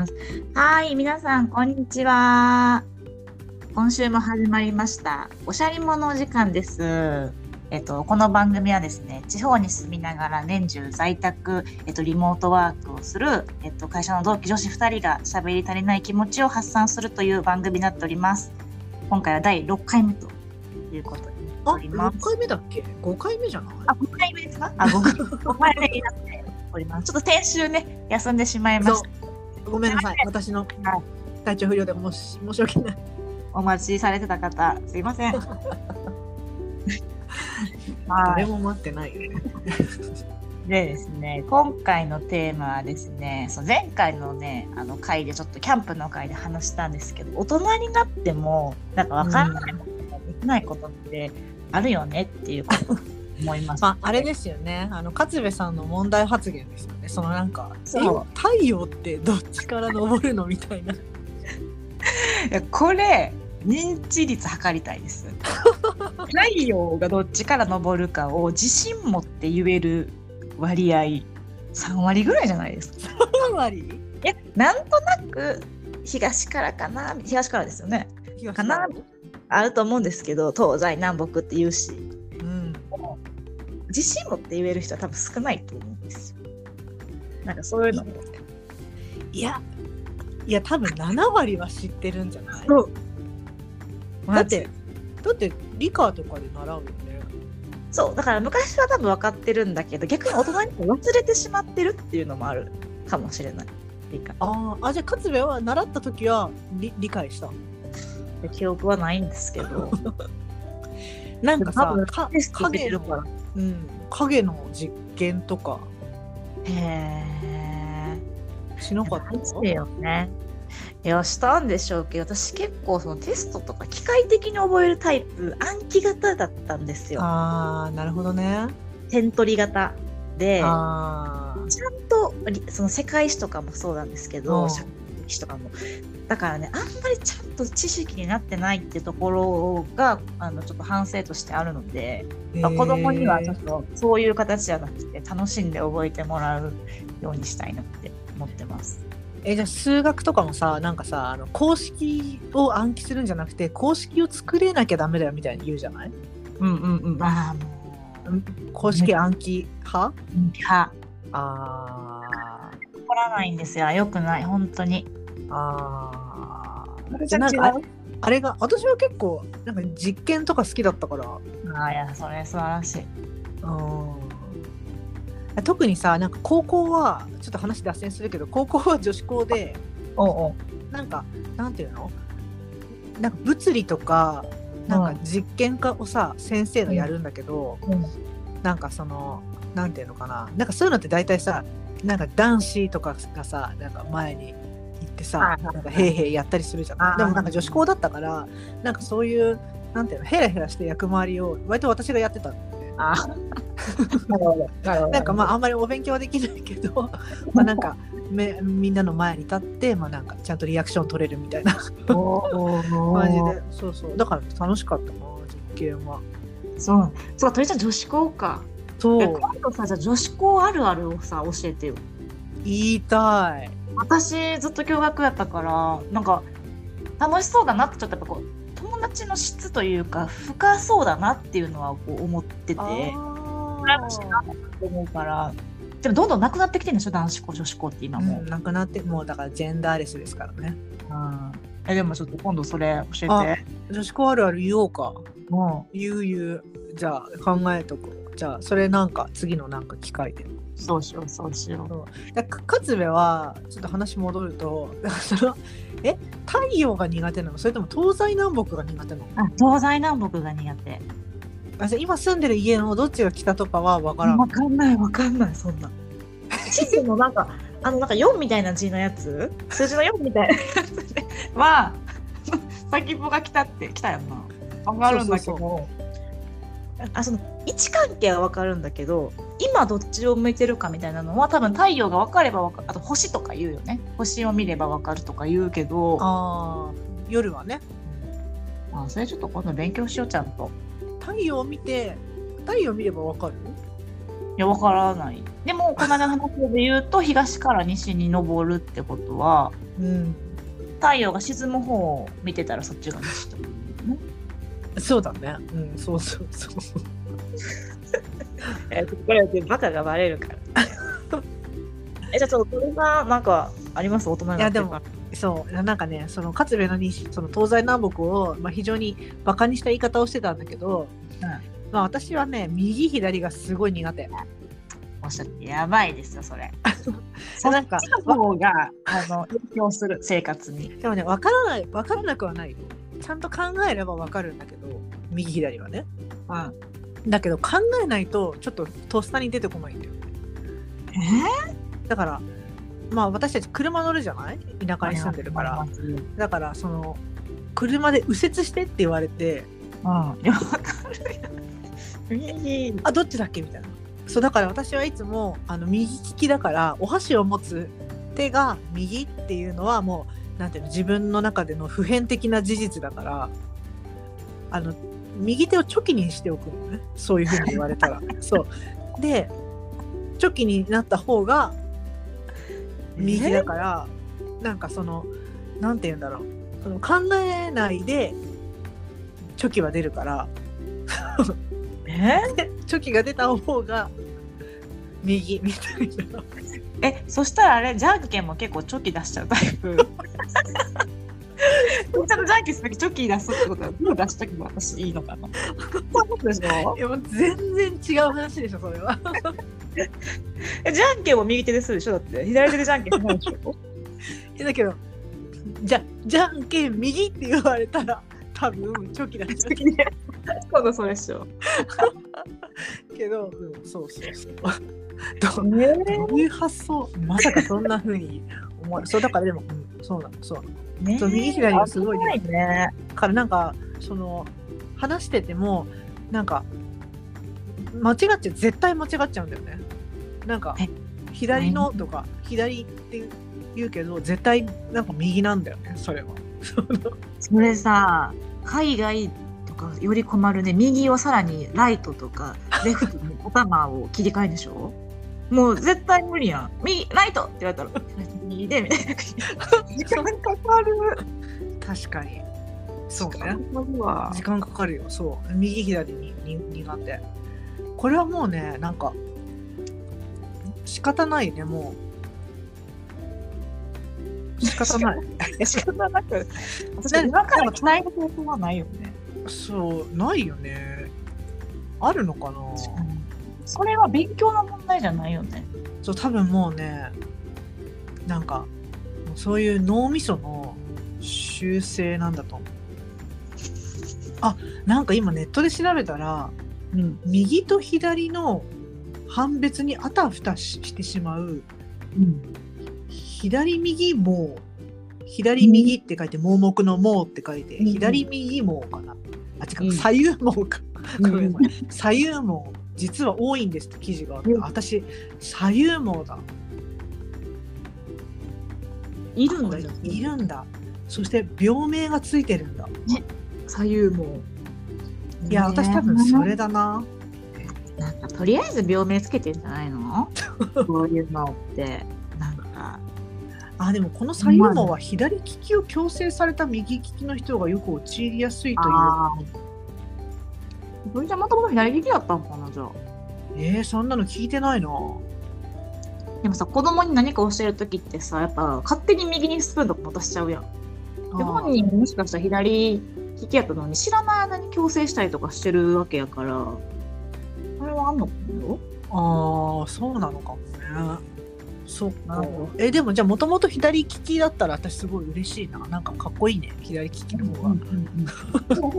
ます。はい、皆さん、こんにちは。今週も始まりました。おしゃりものお時間です。えっと、この番組はですね、地方に住みながら年中在宅、えっと、リモートワークをする、えっと、会社の同期女子2人が喋り足りない気持ちを発散するという番組になっております。今回は第6回目ということになってあ、おります6。回目だっけ ?5 回目じゃない？あ、5回目ですか？あ、5回5回目になっております。ちょっと先週ね、休んでしまいました。ごめんなさい。私のはい体調不良でもし申し訳ない。お待ちされてた方、すいません。はい。誰も待ってないよね。でですね、今回のテーマはですね、そう前回のね、あの回でちょっとキャンプの回で話したんですけど、大人になっても、なんかわからないことができないことってあるよねっていうことを 思います。まあ、あれですよね。あの、勝部さんの問題発言ですよね。そのなんか、そうえ太陽ってどっちから昇るの？みたいな。いやこれ認知率測りたいです 太陽がどっちから昇るかを自信持って言える割合3割ぐらいじゃないですか3割？いやなんとなく東からかな？東からですよねかな？あると思うんですけど東西南北って言うしうん。自信持って言える人は多分少ないと思うんですよ。なんかそういうのも。いや、いや、多分7割は知ってるんじゃない？そう。だって、だって理科とかで習うよね。そうだから昔は多分分かってるんだけど逆に大人に忘れてしまってるっていうのもある。かもしれない。理解あーあ、じゃあ勝部は習った時は理理解した？記憶はないんですけど。なんかさ多分、か影のるからうん、影の実験とか。へえしなかった？ですよね。いやしたんでしょうけど私結構そのテストとか機械的に覚えるタイプ暗記型だったんですよ。ああなるほどね。点取り型で。ちゃんとりその世界史とかもそうなんですけど、うん。社会歴史とかもだからねあんまりちゃんと知識になってないってところがあのちょっと反省としてあるので、まあ、子供にはちょっとそういう形じゃなくて楽しんで覚えてもらうようにしたいなって思ってます。えーじゃあ数学とかもさなんかさあの公式を暗記するんじゃなくて公式を作れなきゃダメだよみたいに言うじゃない？うんうんうん。あ公式暗記派？派あー怒らないんですよ。よくない本当に。あー。じゃなんかああれが私は結構なんか実験とか好きだったから。ああいやそれ素晴らしい。うん。特にさなんか高校はちょっと話脱線するけど高校は女子校でおうおう。なんかなんていうの？なんか物理とかなんか実験家をさ、先生がやるんだけど、うん。なんかそのなんていうのかな。なんかそういうのって大体さなんか男子とかがさなんか前に行ってさはいなんかへいへいやったりするじゃないでもなんか女子校だったからなんかそういうなんていうのヘラヘラして役回りを割と私がやってたんだよね。あなるほど。なるほど。なんかまああんまりお勉強はできないけど まあなんかめみんなの前に立ってまあなんかちゃんとリアクション取れるみたいなお 感じでそうそうだから楽しかったな実験はそう。そうか、鳥ちゃん女子校か。えそう今度さ、じゃあ女子校あるあるをさ、教えてよ。言いたい私、ずっと驚愕やったから、なんか、楽しそうだなって、ちょっとやっぱこう、友達の質というか、深そうだなっていうのはこう思ってて、あ羨ましいなって思うから、でもどんどんなくなってきてるんでしょ、男子校、女子校って今も。うん、なくなってもうだからジェンダーレスですからね。うん。え、でもちょっと今度それ教あえて。女子校あるある言おうか。も言う言う。じゃあ考えとくじゃあそれなんか次のなんか機会でう、そうしよう、そうしよう。だか勝部はちょっと話戻るとその え太陽が苦手なの？それとも東西南北が苦手なの？あ、東西南北が苦手。あじゃあ今住んでる家のどっちが北とかは分からんわかんない、わかんない、そんな。地図のなんか、あの、なんか4みたいな字のやつ？数字の4みたいなやつでは、先っぽが来たって、来たよな。わかるんだけど。そうあその位置関係はわかるんだけど今どっちを向いてるかみたいなのは多分太陽が分かれば分かる。あと星とか言うよね。星を見れば分かるとか言うけど。あ夜はね。それちょっと今度勉強しようちゃんと。太陽を見て太陽を見れば分かる？いや分からない。でもこの間の話で言うと 東から西に昇るってことはうん。太陽が沈む方を見てたらそっちが西と。そうだねうんそうそうそう えこれでバカがバレるから。えじゃあちょっとこれがなんかあります？大人になってるから。そうなんかねその勝部の西その東西南北を、まあ、非常にバカにした言い方をしてたんだけど、まあ、私はね右左がすごい苦手おっしゃってやばいですよそれ。なんか方があの影響する生活に。でもね分からない分からなくはないよちゃんと考えれば分かるんだけど右左はね。うん。だけど考えないとちょっととっさに出てこないんだよね。えだからまあ私たち車乗るじゃない？田舎に住んでるから。だからその車で右折してって言われてうん。いやわかる。あどっちだっけ？みたいな。そうだから私はいつもあの右利きだからお箸を持つ手が右っていうのはもうなんていうの自分の中での普遍的な事実だからあの右手をチョキにしておくのね。そういうふうに言われたら。そう。でチョキになった方が右だからなんかそのなんて言うんだろう。その考えないでチョキは出るから。え？チョキが出た方が右みたいな。えそしたらあれじゃんけんも結構チョキ出しちゃうタイプ。ちょっとじゃんけんするときチョキ出すってことはどう出したきも私いいのかな。そういうことでしょ？いやもう全然違う話でしょそれは。えじゃんけんも右手でするでしょ？だって左手でじゃんけんしないでしょ？えだけどじゃじゃんけん右って言われたら多分チョキだっちゃう今度それっしょ。けど、うん、そうそうそう。どえどういう発想？まさかそんな風に思そうだからでも、うん、そうなのそうなの。ねそう右左はすごいねね。だからなんかその話しててもなんか間違っちゃう絶対間違っちゃうんだよねなんかえ左のとか左って言うけど絶対なんか右なんだよねそれは それさ海外とかより困るね。右をさらにライトとか レフトに頭を切り替えるでしょ？もう絶対無理やん。右ライトって言われたら右でみたいな。時間かかる。確かに。そうね。時間かかるわ。時間かかるよ。そう。右左にに苦手。これはもうねなんか仕方ないねもう仕方ない。仕方なく。私今からの伝える方法はないよね。そうないよね。あるのかな？それは勉強の問題じゃないよね。そう多分もうねなんかそういう脳みその修正なんだと。思うあなんか今ネットで調べたらうん。右と左の判別にあたふたししてしまううん左右も左右って書いて盲目の盲って書いて、うん。左右盲かな。あ違う、うん。左右盲か。ごめんなさい左右盲実は多いんですって記事があって、うん。私左右盲だ。いるんだ。よいるんだ。そして病名がついてるんだ。左右もいや私多分それだな。なんかとりあえず病名つけてんじゃないの？こういうのってあでもこの左右盲は左利きを強制された右利きの人がよく陥りやすいという。あー。それじゃもともと左利きだったのかなじゃあ。えー、そんなの聞いてないな。でもさ子供に何か教える時ってさやっぱ勝手に右にスプーンとか持たしちゃうやん。で本人ももしかしたら左利きやったのに知らない間に強制したりとかしてるわけやからあれはあんのかよ？ああそうなのかもねそっか。えでもじゃあもともと左利きだったら私すごい嬉しいな。なんかかっこいいね。左利きの方が、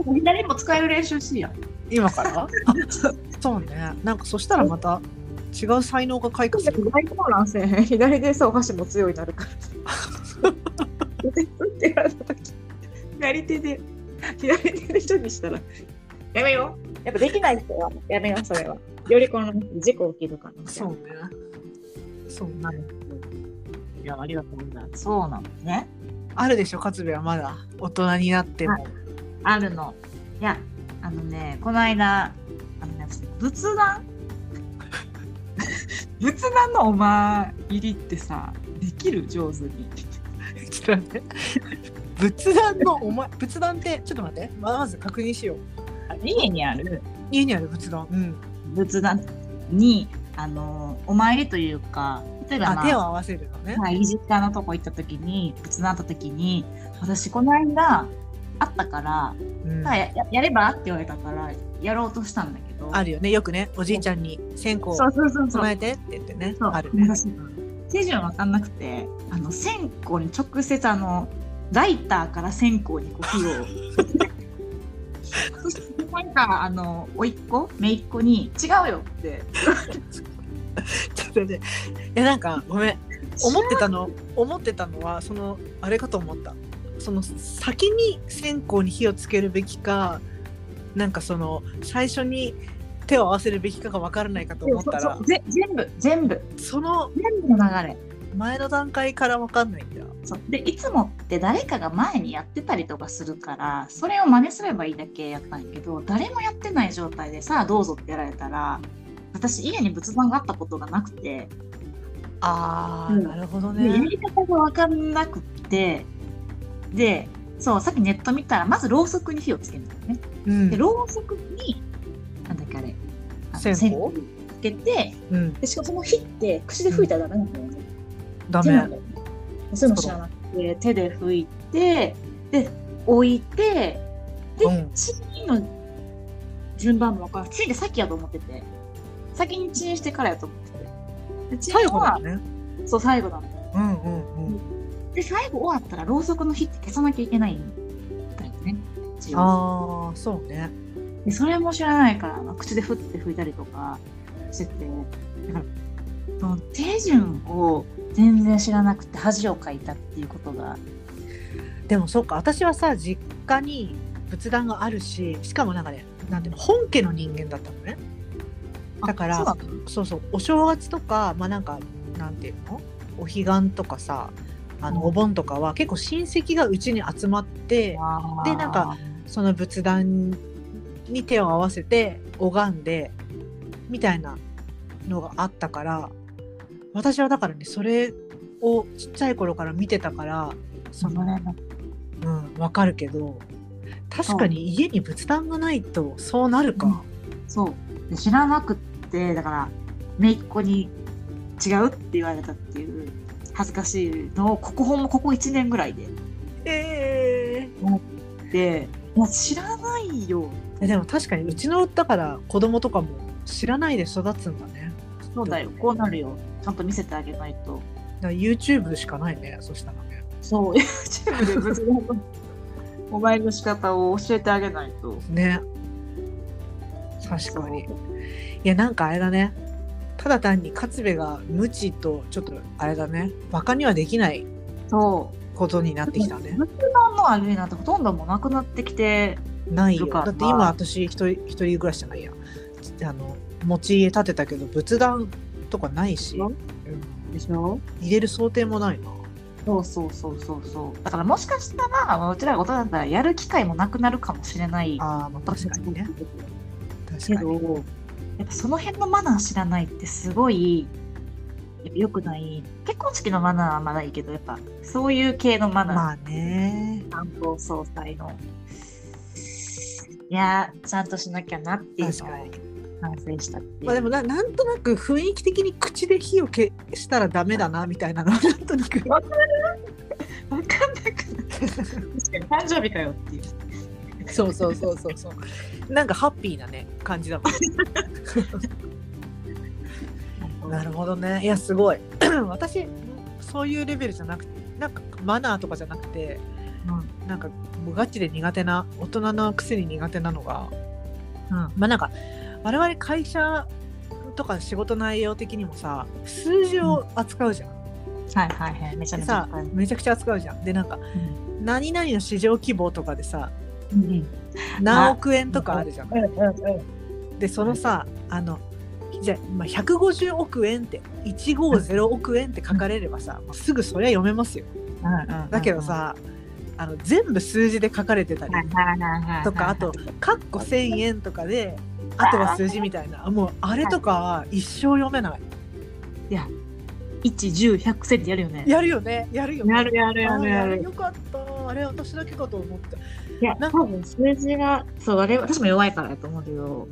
左も使える練習しいやん今から？あそうね。なんかそしたらまた違う才能が開花する。大混乱せ。えへん左でさお箸も強いなるから。左手で左手で処理したら。やめよう。やっぱできない人はやめようそれは。よりこの事故起きるから。そうねそうねいやありがとうございます。そうなのね。あるでしょ勝部はまだ。大人になっても。あるの。いやあのねこの間あのね私仏壇？仏壇のお参りってさできる上手に。っと待って。仏壇のお前仏壇ってちょっと待って。ままず確認しよう。家にある。家にある仏壇。うん。仏壇にあのお参りというか例えば、まあ、あ手を合わせるのね、はい、実家のとこ行った時に仏壇あった時に私この間あったから、うん。やややればって言われたからやろうとしたんだけど。あるよね。よくねおじいちゃんに線香そうそうそうそう。備えてって言ってね。そう。あるね。私手順分かんなくてあの線香に直接あのライターから線香にこう火を なんかあの甥っ子？姪っ子に「違うよ」って。ちょっとねいやなんかごめん思ってたの思ってたのはそのあれかと思った。その先に線香に火をつけるべきかなんかその最初に手を合わせるべきかが分からないかと思ったら。全部全部。その全部の流れ前の段階から分かんないんだそう。でいつもって誰かが前にやってたりとかするからそれを真似すればいいだけやったんやけど誰もやってない状態でさあどうぞってやられたら私家に仏壇があったことがなくて。あうん。なるほどでやねり方が分かんなくって。でそうさっきネット見たらまずろうそくに火をつけるんだよね。うん。でろうそくになんだっけあれ線香？線香つけてうん。でしかもその火って口で吹いたらダメなんだよ。ね。ダメ。そういうの知らなくて手で拭いてで置いてで、うん。チンの順番も分からん。チンで先やと思ってて。先にチンしてからやと思ってて。でチン最後だね。そう最後なのうんうんうん。で最後終わったらろうそくの火って消さなきゃいけないんだよね。ああそうね。でそれも知らないからまあ口でふって拭いたりとかしてて。だからその手順を全然知らなくて恥をかいたっていうことが。でもそっか私はさ実家に仏壇があるししかもなんかねなんていうの本家の人間だったのね。だからあそうそうお正月とかまあなんかなんていうのお彼岸とかさあのうん。お盆とかは結構親戚がうちに集まってでなんかその仏壇に手を合わせて拝んでみたいなのがあったから私はだからねそれをちっちゃい頃から見てたからその、ねうん、わかるけど確かに家に仏壇がないとそうなるか。そう。で知らなくってだから姪っ子に違うって言われたっていう恥ずかしいのをここほんまここ1年ぐらいで。えでいや知らないよ。ー、でも確かにうちのだから子供とかも知らないで育つんだね。そうだよ。こうなるよ。ちゃんと見せてあげないと。YouTube しかないね。そしたらね。そう。YouTube で仏壇のお参りの仕方を教えてあげないと。ね。確かに。いやなんかあれだね。ただ単に勝部が無知とちょっとあれだね。バカにはできないそう。ことになってきたね。仏壇のあれになってほとんどもうなくなってきてないよ。だって今私一人一人暮らしじゃないやあの持ち家建てたけど仏壇とかないし、でしょ？入れる想定もないな。そうそうそうそうそう。だからもしかしたらまあうちらが大人だったらやる機会もなくなるかもしれない。あーまあ確かにね。確けかに。どやっぱその辺のマナー知らないってすごいやっぱ良くない。結婚式のマナーはまだいいけどやっぱそういう系のマナー、まあね。担当総裁の。いやーちゃんとしなきゃなっていうのを確かに。反省したまあでもななんとなく雰囲気的に口で火を消したらダメだなみたいなのは なんとなくわかるわかんなくな誕生日かよっていうそうそうそうそうそう。なんかハッピーなね感じだもん。なるほどね。いやすごい。私そういうレベルじゃなくて、なんかマナーとかじゃなくて、うんなんかもうガチで苦手な大人のくせに苦手なのが、うんまあなんか我々会社とか仕事内容的にもさ、数字を扱うじゃん。はいはいはい。めちゃめちゃでさ、めちゃくちゃ扱うじゃん。でなんかうん。何々の市場規模とかでさ、うん何億円とかあるじゃん。うんうんうんでそのさあのじゃあ、まあ、150億円って150億円って書かれればさ、もうすぐそりゃ読めますよ。だけどさ、あの全部数字で書かれてたりとかあと「かっこ1000円」とかであとは数字みたいな。もうあれとかは一生読めない。いや1100100センってやるよね。やるよね。やるよね。やるやるやるやあるよかった。あれ私だけかと思ったいやなんか多分数字がそうあれ私も弱いからやと思うけど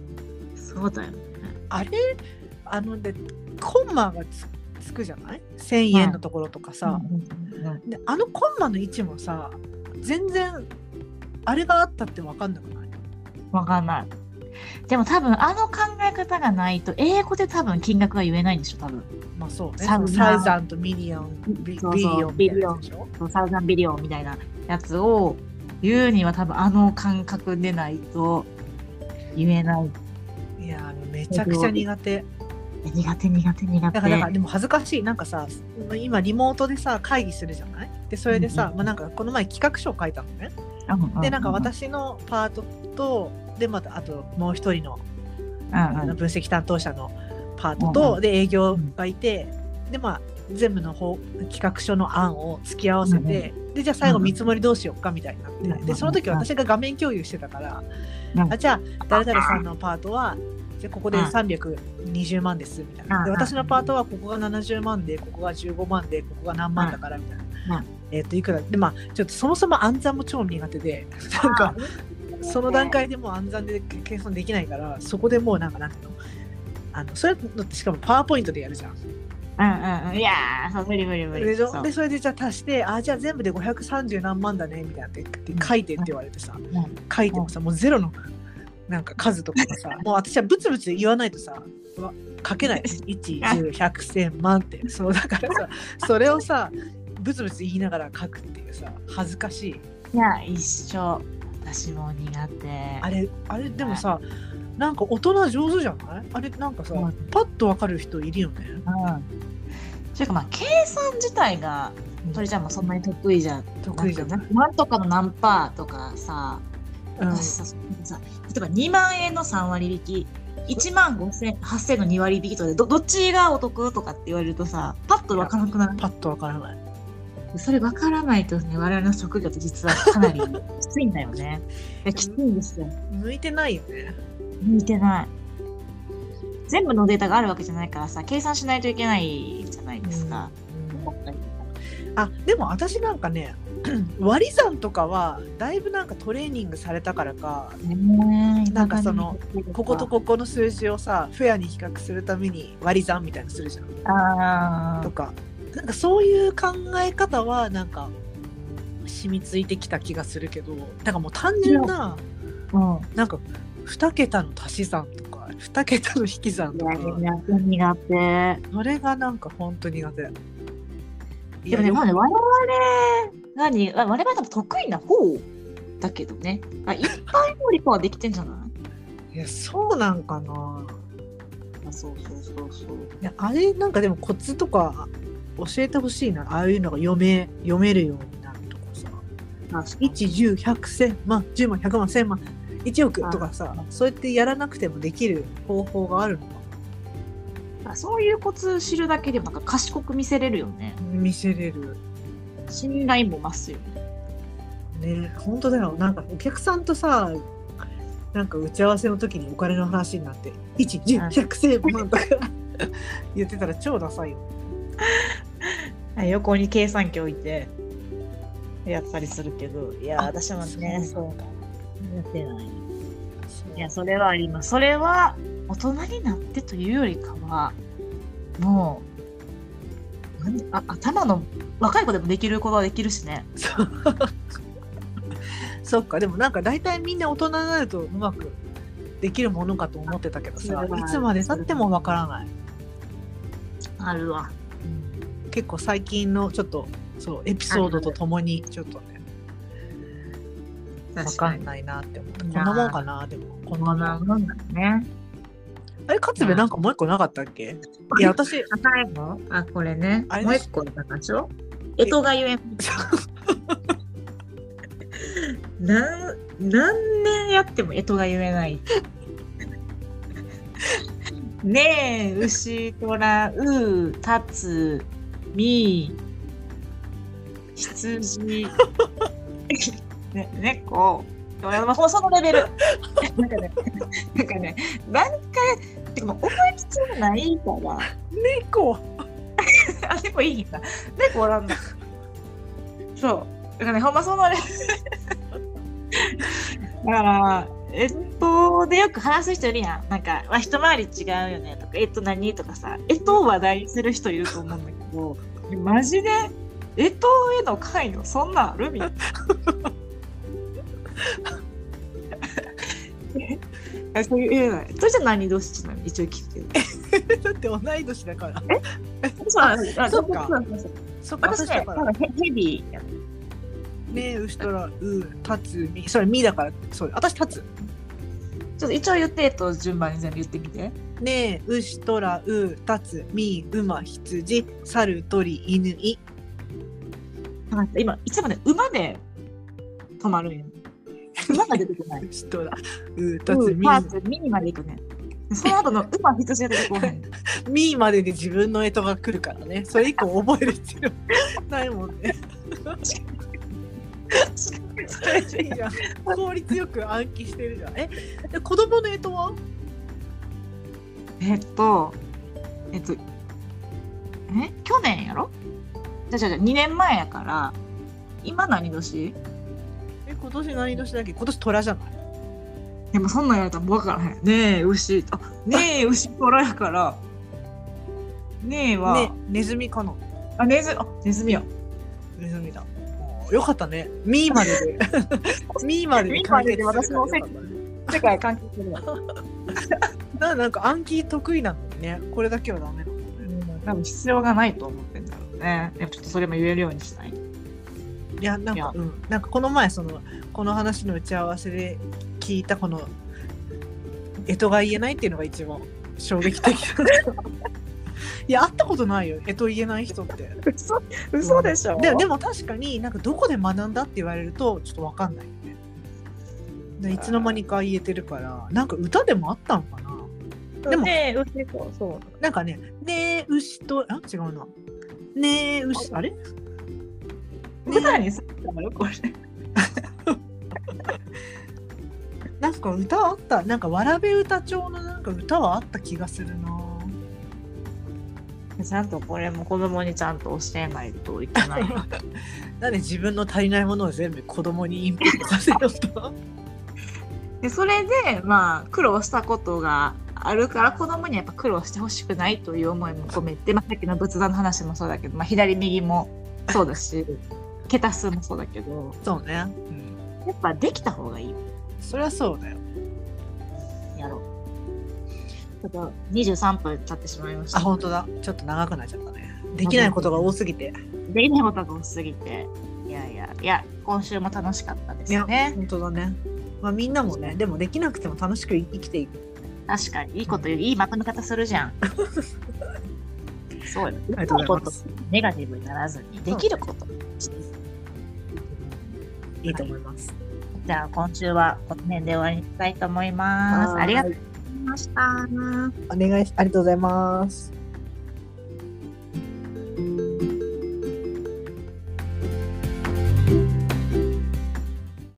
そうだよね。あれ？あのでコンマがつつくじゃない？1,000円のところとかさ、うんうんうんであのコンマの位置もさ全然あれがあったって分かんなくない？わかんないでも多分あの考え方がないと英語で多分金額が言えないんでしょ多分。まあそうね。 thousand。と million ビそうそう billion。thousand billion みたいなやつを言うには多分あの感覚でないと言えない。いやめちゃくちゃ苦手。苦手苦手苦手だからだからでも恥ずかしい。なんかさ今リモートでさ会議するじゃない？でそれでさ、うんうんまあ、なんかこの前企画書を書いたのね。うんうん。でなんか私のパートとでまたあともう一人のうんうん。分析担当者のパートうんと、で営業がいて、でまあ全部の方企画書の案を突き合わせて、でじゃあ最後うん見積もりどうしようかみたいになって、うんでその時うん私が画面共有してたから、うんあじゃあ誰々さんのパートはじゃあここでうん。320万ですみたいな、でうん。私のパートはここが70万でここが15万でここが何万だからみたいな、うん。えっ、といくらでまあちょっとそもそも暗算も超苦手でなんかその段階でもう暗算で計算できないからそこでもうなんかなんていうの？あのそれしかもパワーポイントでやるじゃん。うんうんうん。いやー無理無理無理。でそう。でそれでじゃあ足してあじゃあ全部で530何万だねみたいなって書いてって言われてさ、うん。書いてもさもうゼロのなんか数とかがさ もう私はブツブツ言わないとさ書けない。110100100 万って。そうだからさそれをさブツブツ言いながら書くっていうさ恥ずかしい。いや一緒私も苦手。あれあれでもさなんか大人上手じゃない？あれなんかさ、うん。パッとわかる人いるよね。うん。それかまあ計算自体が鳥ちゃんもそんなに得意じゃ得意じゃない。なんとかの何パーとかさ、うん。私ささ例えば2万円の3割引き1万5000 8000の2割引きとかでどどっちがお得とかって言われるとさパッと分からなくなパッとわからない。いそれ分からないとね我々の職業って実はかなりきついんだよね。いやきついんですよ。向いてないよね。向いてない。全部のデータがあるわけじゃないからさ計算しないといけないじゃないですか、あでも私なんかね 割り算とかはだいぶなんかトレーニングされたからかなんかそのこことここの数字をさフェアに比較するために割り算みたいなのするじゃん。あとかなんかそういう考え方はなんか染みついてきた気がするけどなんかもう単純なあうん。なんか2桁の足し算とか2桁の引き算とか。いや苦手苦手それがなんか本当苦手。いでもね、よまあね、我々がに、あ我々多分得意な方だけどね。あ一般よりかはできてんじゃない？いやそうなんかな。あそうそうそうそう。いやあれなんかでもコツとか教えてほしいな。ああいうのが読め読めるようになるとかさ。確かに。110100100万10万100万1000万。1億とかさそうやってやらなくてもできる方法があるのかあそういうコツ知るだけでもなんか賢く見せれるよね。見せれる。信頼も増すよね。ね本当だよ。なんかお客さんとさなんか打ち合わせの時にお金の話になって110100100万とか言ってたら超ダサいよ 横に計算機置いてやったりするけど、いや、あ私もね、そそう。やってない。いや、それはあります。それは大人になってというよりかは、もう、なんあ頭の若い子でもできることはできるしね。そ っかでもなんか大体みんな大人になるとうまくできるものかと思ってたけどさいつまでたってもわからない、あるわ。結構最近のちょっとそうエピソードとともにちょっとねわかんないなって思ったいやーこんなもんかなでもこんなもなんだね。あれ勝部なんかもう一個なかったっけ？いや私あ最後あ、これね。もう一個だったでしょ？えとがゆえ。ん。なん何年やってもえとが言えない。ねえ、牛、とら、う、たつ、み、羊、ね、猫、まあ、もうそのレベル。なんかね、なんかね、何回、てかもう覚え必要ないから。猫 あ、で猫いいんだ。猫おらんだ。そう。だからね、ほんまそのね。だから、えっと、でよく話す人いるやん。なんか、まあ、一回り違うよねとか、えっと何とかさ、えっとを話題にする人いると思うんだけど、マジで、えっとへの回の？そんなんある？みたいな。えそういう、えそれじゃ何年ちなの？一応聞くけど。だって同い年だから。そうなんです。あそっかそうそうそう。そっか私ね、私だか。らヘヘビーやね。うしとらうたつみそれみだからそう私たつ。ちょっと一応言ってと順番に全部言ってみて。ねうしとらうたつみ馬羊猿鳥犬い。あ今、いつもね、馬で止まるんよ。馬が出てこない。うしとらうたつうんみ。パーツ、ミニまで行くね。その後の 馬羊が出てこない。みまでで自分の干支が来るからね。それ以降覚える必要 ないもんね。効率よく暗記してるじゃん。えで子供の干支は？えっと、えっと、え？去年やろ？じゃじゃじゃ2年前やから、今何年？え今年何年だっけ？今年虎じゃない？でもそんなんやられたら分からへん。ねえ、牛。あ、ねえ、牛虎やから。ねえは、ねネズミかな？あ、ネズミ、あ、ネズミや。ネズミだ。よかったね。ミーまで で。ミーまででミーまでで私の世界関係するわ。ななんか暗記得意なのにねこれだけはダメなの。ねうん多分必要がないと思ってんだろうね。やっぱちょっとそれも言えるようにしたい。いやなんかうん。なんかこの前そのこの話の打ち合わせで聞いたこの干支が言えないっていうのが一番衝撃的だったいや会ったことないよ。干支言えない人って。嘘、嘘でしょ。ででも確かになんかどこで学んだって言われるとちょっとわかんないよね。でいつの間にか言えてるからなんか歌でもあったのかなでもねえ、牛と、そう。なんかね「ねえ牛と」あ違うな「ねえ牛」あれ？歌にするのよ、これ。なんか歌あった？なんかわらべ歌調のなんか歌はあった気がするなちゃんとこれも子供にちゃんと教えないといけない。なんで自分の足りないものを全部子供にインプットさせようと？でそれで、まあ、苦労したことがあるから子供にやっぱ苦労してほしくないという思いも込めて、まあ、さっきの仏壇の話もそうだけど、まあ、左右もそうだし 桁数もそうだけどそうね、やっぱできた方がいい。よそりゃそうだよ。やろう。ちょっと23分経ってしまいました。あ本当だ。ちょっと長くなっちゃったね。できないことが多すぎて。できないことが多すぎて。いやいやいや今週も楽しかったですね。本当だね。まあみんなもねでもできなくても楽しく生きていく確かにいいこと言ういいまとめ方するじゃん。そうよ。ありがとうございます。ネガティブにならずにできること、いいと思います、じゃあ今週はこの辺で終わりにしたいと思います。はい。ありがとうございました。お願いしありがとうございます